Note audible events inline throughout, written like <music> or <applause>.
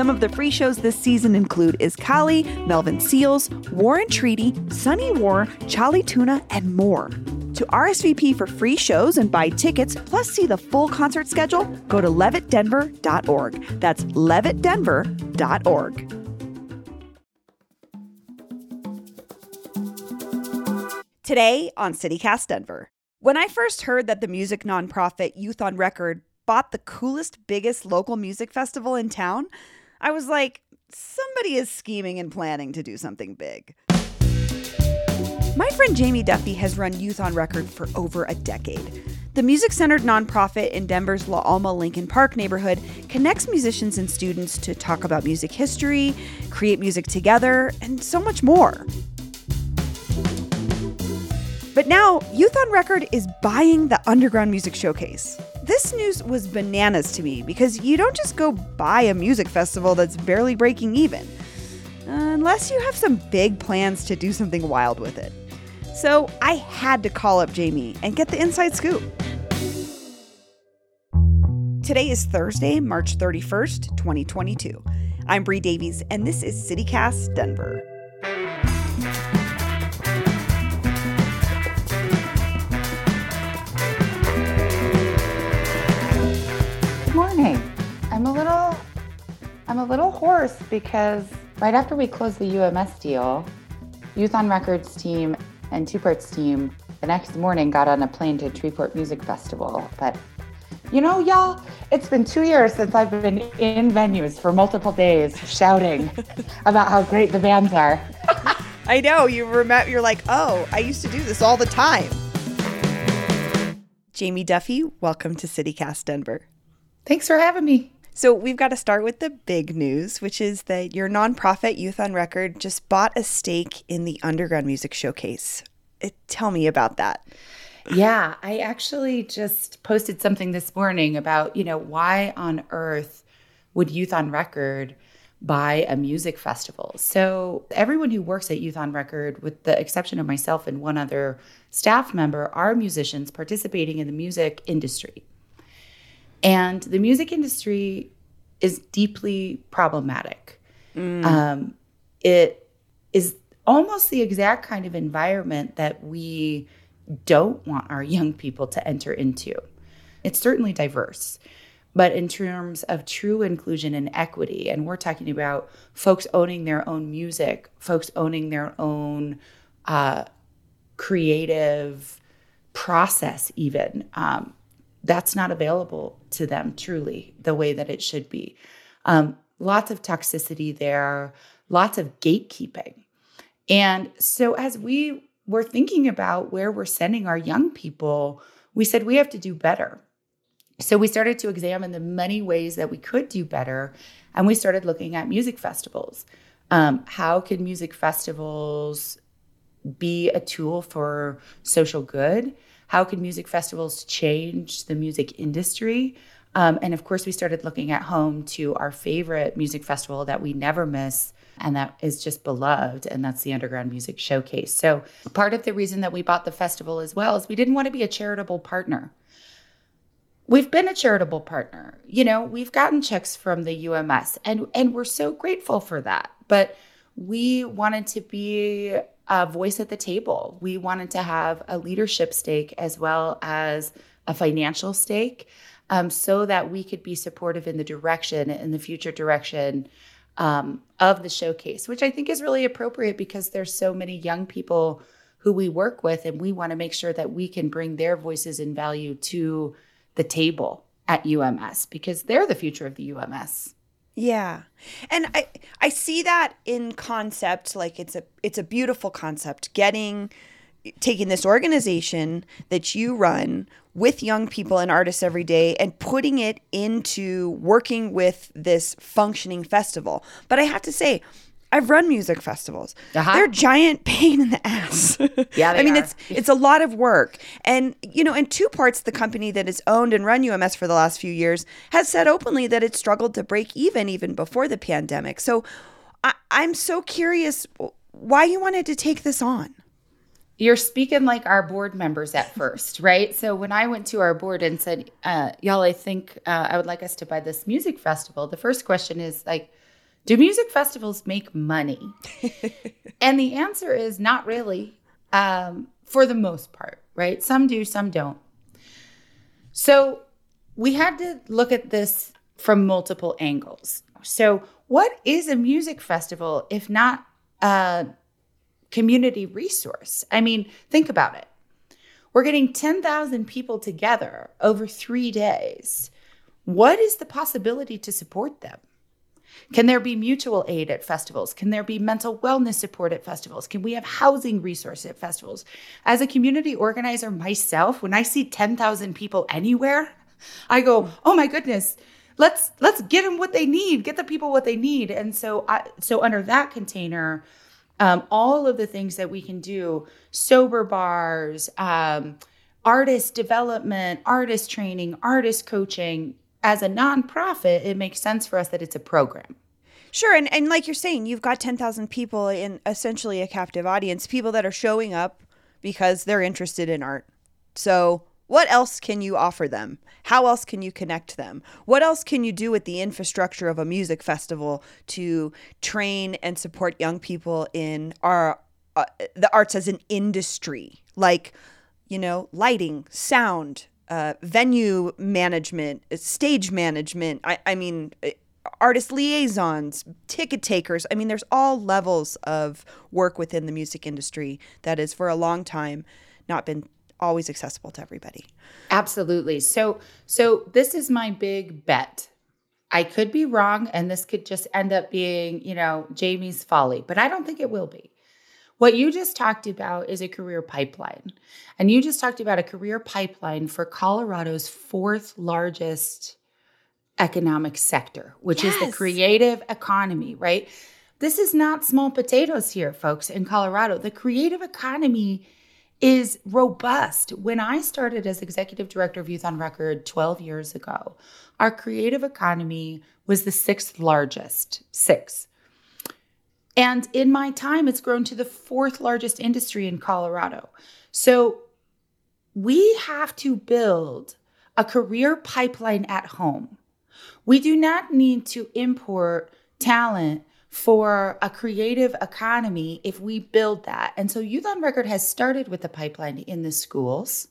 Some of the free shows this season include iZCALLI, Melvin Seals, War and Treaty, Sunny War, Charlie Tuna, and more. To RSVP for free shows and buy tickets, plus see the full concert schedule, go to levittdenver.org. That's levittdenver.org. Today on CityCast Denver. When I first heard that the music nonprofit Youth on Record bought the coolest, biggest local music festival in town, I was like, somebody is scheming and planning to do something big. My friend Jami Duffy has run Youth on Record for over a decade. The music centered nonprofit in Denver's La Alma Lincoln Park neighborhood connects musicians and students to talk about music history, create music together, and so much more. But now, Youth on Record is buying the Underground Music Showcase. This news was bananas to me because you don't just go buy a music festival that's barely breaking even, unless you have some big plans to do something wild with it. So I had to call up Jami and get the inside scoop. Today is Thursday, March 31st, 2022. I'm Bree Davies, and this is CityCast Denver. I'm a little hoarse because right after we closed the UMS deal, Youth on Records team and Two Parts team the next morning got on a plane to Treefort Music Festival. But you know, y'all, it's been two years since I've been in venues for multiple days shouting <laughs> about how great the bands are. I know you remember. You're like, oh, I used to do this all the time. Jami Duffy, welcome to CityCast Denver. Thanks for having me. So we've got to start with the big news, which is that your nonprofit Youth on Record just bought a stake in the Underground Music Showcase. It, tell me about that. Yeah, I actually just posted something this morning about, you know, why on earth would Youth on Record buy a music festival? So, everyone who works at Youth on Record, with the exception of myself and one other staff member, are musicians participating in the music industry. And the music industry is deeply problematic. Um, it is almost the exact kind of environment that we don't want our young people to enter into. It's certainly diverse, but in terms of true inclusion and equity, and we're talking about folks owning their own music, folks owning their own uh, creative process, even. Um, that's not available to them truly the way that it should be. Um, lots of toxicity there, lots of gatekeeping. And so, as we were thinking about where we're sending our young people, we said we have to do better. So, we started to examine the many ways that we could do better. And we started looking at music festivals. Um, how can music festivals be a tool for social good? How can music festivals change the music industry? Um, and of course, we started looking at home to our favorite music festival that we never miss, and that is just beloved, and that's the Underground Music Showcase. So, part of the reason that we bought the festival as well is we didn't want to be a charitable partner. We've been a charitable partner. You know, we've gotten checks from the UMS, and, and we're so grateful for that. But we wanted to be a voice at the table. We wanted to have a leadership stake as well as a financial stake um, so that we could be supportive in the direction, in the future direction um, of the showcase, which I think is really appropriate because there's so many young people who we work with, and we want to make sure that we can bring their voices and value to the table at UMS because they're the future of the UMS. Yeah. And I I see that in concept like it's a it's a beautiful concept getting taking this organization that you run with young people and artists every day and putting it into working with this functioning festival. But I have to say I've run music festivals. Uh-huh. They're giant pain in the ass. <laughs> Yeah, I mean are. it's it's a lot of work. And you know, in two parts the company that has owned and run UMS for the last few years has said openly that it struggled to break even even before the pandemic. So I, I'm so curious why you wanted to take this on you're speaking like our board members at first, <laughs> right? So when I went to our board and said, uh, "Y'all, I think uh, I would like us to buy this music festival," the first question is like, "Do music festivals make money?" <laughs> and the answer is not really, um, for the most part, right? Some do, some don't. So we had to look at this from multiple angles. So, what is a music festival if not a community resource. I mean, think about it. We're getting 10,000 people together over three days. What is the possibility to support them? Can there be mutual aid at festivals? Can there be mental wellness support at festivals? Can we have housing resources at festivals? As a community organizer myself, when I see 10,000 people anywhere, I go, "Oh my goodness, let's let's get them what they need, get the people what they need." And so I so under that container, um, all of the things that we can do sober bars um, artist development artist training artist coaching as a nonprofit it makes sense for us that it's a program Sure, and, and like you're saying, you've got ten thousand people in essentially a captive audience, people that are showing up because they're interested in art. So what else can you offer them? How else can you connect them? What else can you do with the infrastructure of a music festival to train and support young people in our uh, the arts as an industry, like you know, lighting, sound, uh, venue management, uh, stage management. I, I mean, uh, artist liaisons, ticket takers. I mean, there's all levels of work within the music industry that is for a long time not been always accessible to everybody. Absolutely. So so this is my big bet. I could be wrong and this could just end up being, you know, Jami's folly, but I don't think it will be. What you just talked about is a career pipeline. And you just talked about a career pipeline for Colorado's fourth largest economic sector, which yes. is the creative economy, right? This is not small potatoes here, folks, in Colorado. The creative economy is robust. When I started as executive director of Youth on Record 12 years ago, our creative economy was the sixth largest, six. And in my time, it's grown to the fourth largest industry in Colorado. So we have to build a career pipeline at home. We do not need to import talent for a creative economy if we build that. And so Youth on Record has started with the pipeline in the schools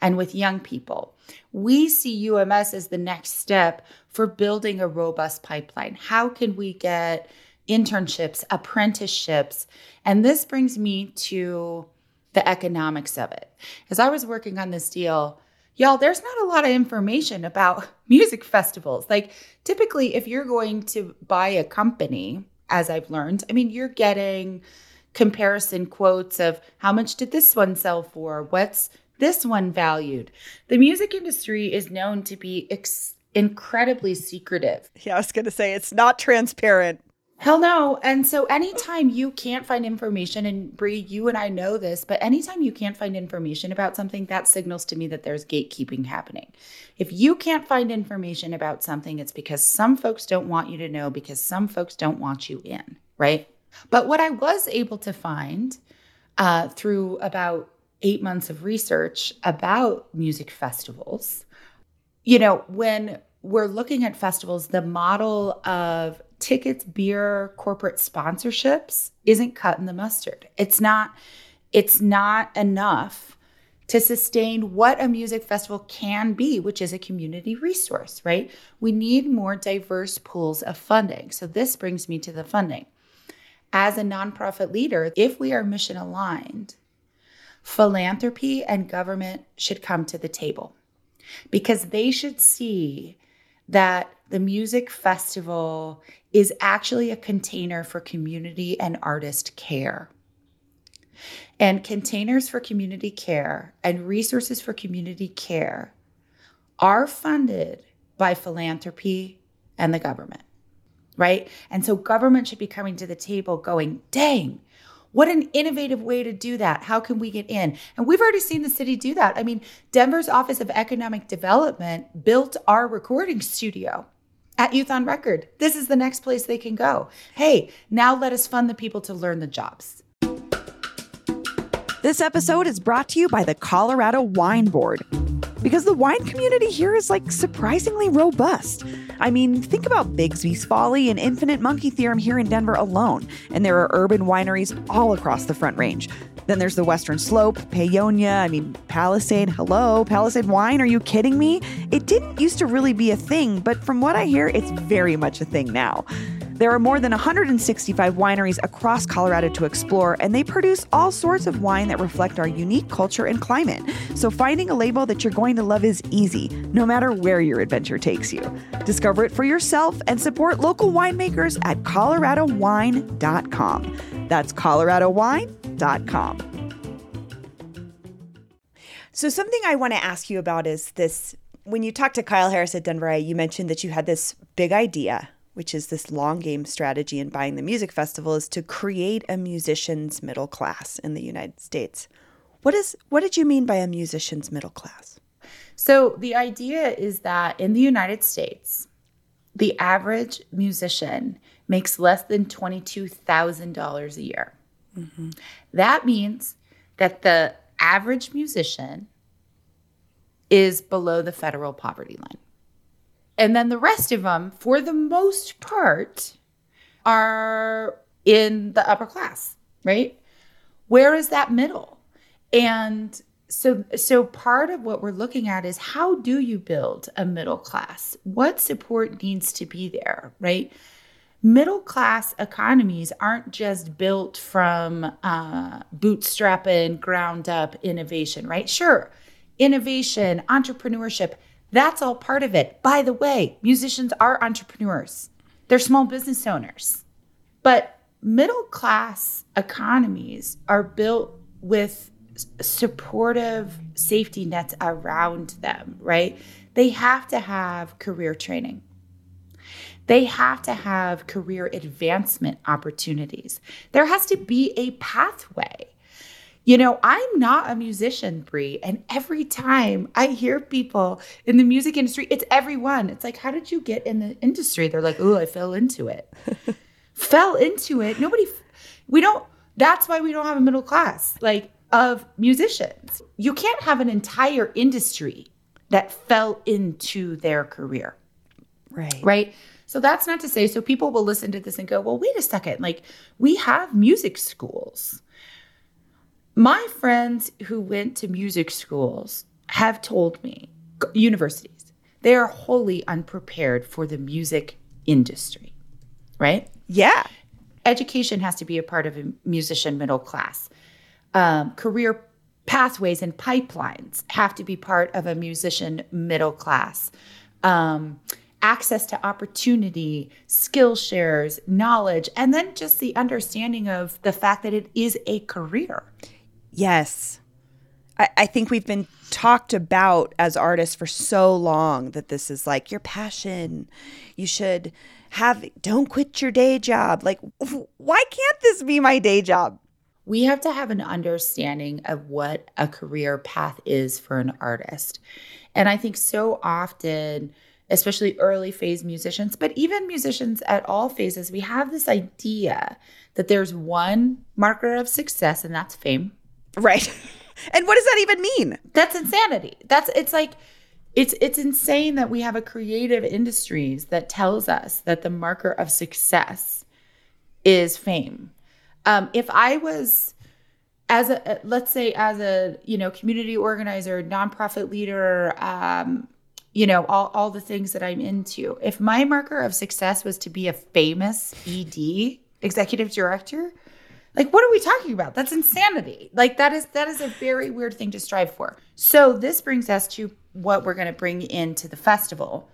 and with young people. We see UMS as the next step for building a robust pipeline. How can we get internships, apprenticeships? And this brings me to the economics of it. As I was working on this deal, y'all, there's not a lot of information about <laughs> music festivals. Like, typically, if you're going to buy a company, as I've learned. I mean, you're getting comparison quotes of how much did this one sell for? What's this one valued? The music industry is known to be ex- incredibly secretive. Yeah, I was going to say it's not transparent. Hell no. And so anytime you can't find information, and Bree, you and I know this, but anytime you can't find information about something, that signals to me that there's gatekeeping happening. If you can't find information about something, it's because some folks don't want you to know because some folks don't want you in, right? But what I was able to find uh, through about eight months of research about music festivals, you know, when we're looking at festivals, the model of tickets, beer, corporate sponsorships isn't cutting the mustard. It's not it's not enough to sustain what a music festival can be, which is a community resource, right? We need more diverse pools of funding. So this brings me to the funding. As a nonprofit leader, if we are mission aligned, philanthropy and government should come to the table because they should see that the music festival is actually a container for community and artist care. And containers for community care and resources for community care are funded by philanthropy and the government. right? And so government should be coming to the table going, dang, what an innovative way to do that. How can we get in? And we've already seen the city do that. I mean, Denver's Office of Economic Development built our recording studio at Youth on Record. This is the next place they can go. Hey, now let us fund the people to learn the jobs. This episode is brought to you by the Colorado Wine Board. Because the wine community here is like surprisingly robust. I mean, think about Bigsby's Folly and Infinite Monkey Theorem here in Denver alone, and there are urban wineries all across the Front Range. Then there's the Western Slope, Paonia, I mean, Palisade. Hello, Palisade wine, are you kidding me? It didn't used to really be a thing, but from what I hear, it's very much a thing now. There are more than 165 wineries across Colorado to explore, and they produce all sorts of wine that reflect our unique culture and climate. So finding a label that you're going to love is easy, no matter where your adventure takes you. Discover it for yourself and support local winemakers at coloradowine.com. That's coloradowine.com. So, something I want to ask you about is this when you talked to Kyle Harris at Denver, you mentioned that you had this big idea which is this long game strategy in buying the music festival, is to create a musician's middle class in the United States. What is what did you mean by a musician's middle class? So the idea is that in the United States, the average musician makes less than $22,000 a year. Mm-hmm. That means that the average musician is below the federal poverty line. And then the rest of them, for the most part, are in the upper class, right? Where is that middle? And so so part of what we're looking at is how do you build a middle class? What support needs to be there, right? Middle class economies aren't just built from uh, bootstrapping, ground up innovation, right? Sure, innovation, entrepreneurship, that's all part of it. By the way, musicians are entrepreneurs, they're small business owners. But middle class economies are built with supportive safety nets around them, right? They have to have career training. They have to have career advancement opportunities. There has to be a pathway you know, I'm not a musician, Bree, and every time I hear people in the music industry, it's everyone. It's like, how did you get in the industry? They're like, oh, I fell into it. <laughs> fell into it. Nobody, we don't, that's why we don't have a middle class like of musicians. You can't have an entire industry that fell into their career. Right. Right. So that's not to say, so people will listen to this and go, well, wait a second. Like, we have music schools my friends who went to music schools have told me, universities, they are wholly unprepared for the music industry, right? Yeah. Education has to be a part of a musician middle class. Um, career pathways and pipelines have to be part of a musician middle class. Um, access to opportunity, skill shares, knowledge, and then just the understanding of the fact that it is a career. Yes. I, I think we've been talked about as artists for so long that this is like your passion. You should have, don't quit your day job. Like, why can't this be my day job? We have to have an understanding of what a career path is for an artist. And I think so often, especially early phase musicians, but even musicians at all phases, we have this idea that there's one marker of success, and that's fame. Right. <laughs> and what does that even mean? That's insanity. That's it's like it's it's insane that we have a creative industries that tells us that the marker of success is fame. Um, if I was as a let's say as a you know community organizer, nonprofit leader, um, you know all all the things that I'm into. If my marker of success was to be a famous ED, executive director, like what are we talking about? That's insanity. Like that is that is a very weird thing to strive for. So this brings us to what we're going to bring into the festival,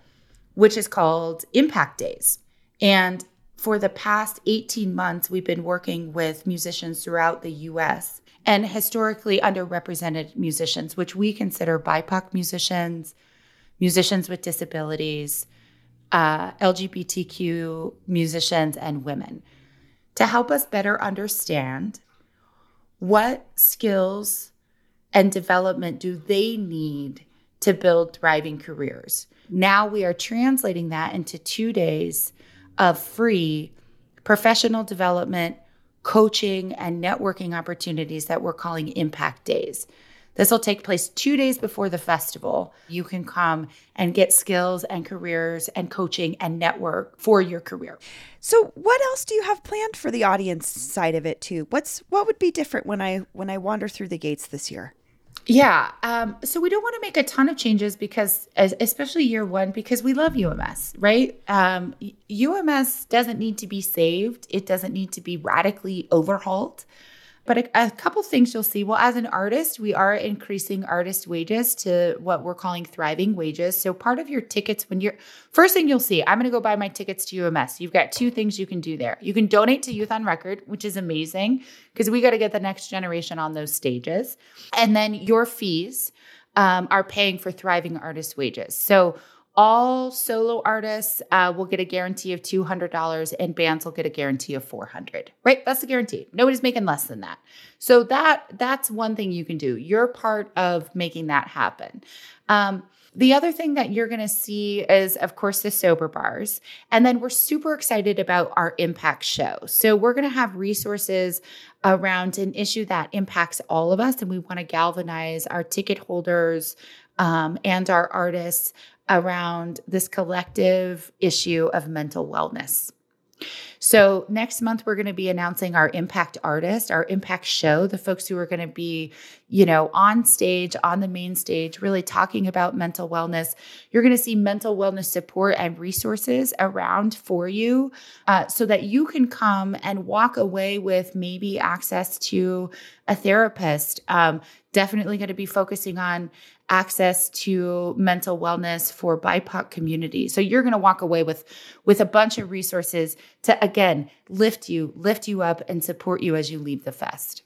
which is called Impact Days. And for the past 18 months we've been working with musicians throughout the US and historically underrepresented musicians, which we consider BIPOC musicians, musicians with disabilities, uh, LGBTQ musicians and women to help us better understand what skills and development do they need to build thriving careers. Now we are translating that into two days of free professional development, coaching, and networking opportunities that we're calling Impact Days. This will take place two days before the festival. You can come and get skills and careers and coaching and network for your career. So, what else do you have planned for the audience side of it too? What's what would be different when I when I wander through the gates this year? Yeah. Um, so we don't want to make a ton of changes because, especially year one, because we love UMS, right? Um, UMS doesn't need to be saved, it doesn't need to be radically overhauled. But a, a, couple things you'll see. Well, as an artist, we are increasing artist wages to what we're calling thriving wages. So part of your tickets, when you're first thing you'll see, I'm going to go buy my tickets to UMS. You've got two things you can do there. You can donate to Youth on Record, which is amazing because we got to get the next generation on those stages. And then your fees um, are paying for thriving artist wages. So all solo artists uh, will get a guarantee of $200 and bands will get a guarantee of 400 right that's the guarantee nobody's making less than that so that that's one thing you can do you're part of making that happen um, the other thing that you're going to see is, of course, the sober bars. And then we're super excited about our impact show. So we're going to have resources around an issue that impacts all of us. And we want to galvanize our ticket holders um, and our artists around this collective issue of mental wellness. So, next month, we're going to be announcing our impact artist, our impact show, the folks who are going to be, you know, on stage, on the main stage, really talking about mental wellness. You're going to see mental wellness support and resources around for you uh, so that you can come and walk away with maybe access to a therapist. Um, definitely going to be focusing on access to mental wellness for BIPOC community. So you're going to walk away with with a bunch of resources to again lift you, lift you up and support you as you leave the fest.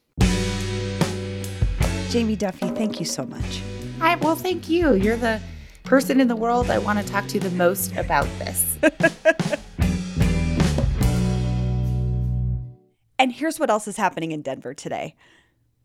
Jami Duffy, thank you so much. Hi, well, thank you. You're the person in the world I want to talk to the most about this. <laughs> and here's what else is happening in Denver today.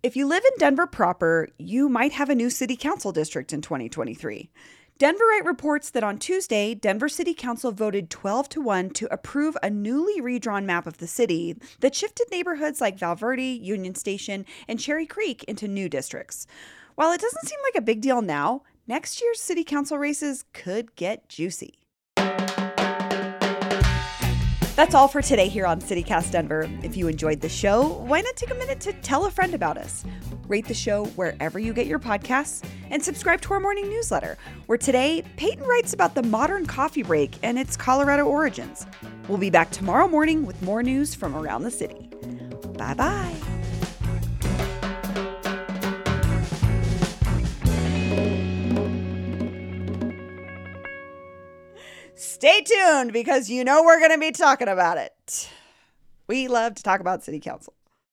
If you live in Denver proper, you might have a new city council district in 2023. Denverite reports that on Tuesday, Denver City Council voted 12 to 1 to approve a newly redrawn map of the city that shifted neighborhoods like Valverde, Union Station, and Cherry Creek into new districts. While it doesn't seem like a big deal now, next year's city council races could get juicy. That's all for today here on CityCast Denver. If you enjoyed the show, why not take a minute to tell a friend about us? Rate the show wherever you get your podcasts and subscribe to our morning newsletter, where today Peyton writes about the modern coffee break and its Colorado origins. We'll be back tomorrow morning with more news from around the city. Bye bye. Stay tuned because you know we're going to be talking about it. We love to talk about city council.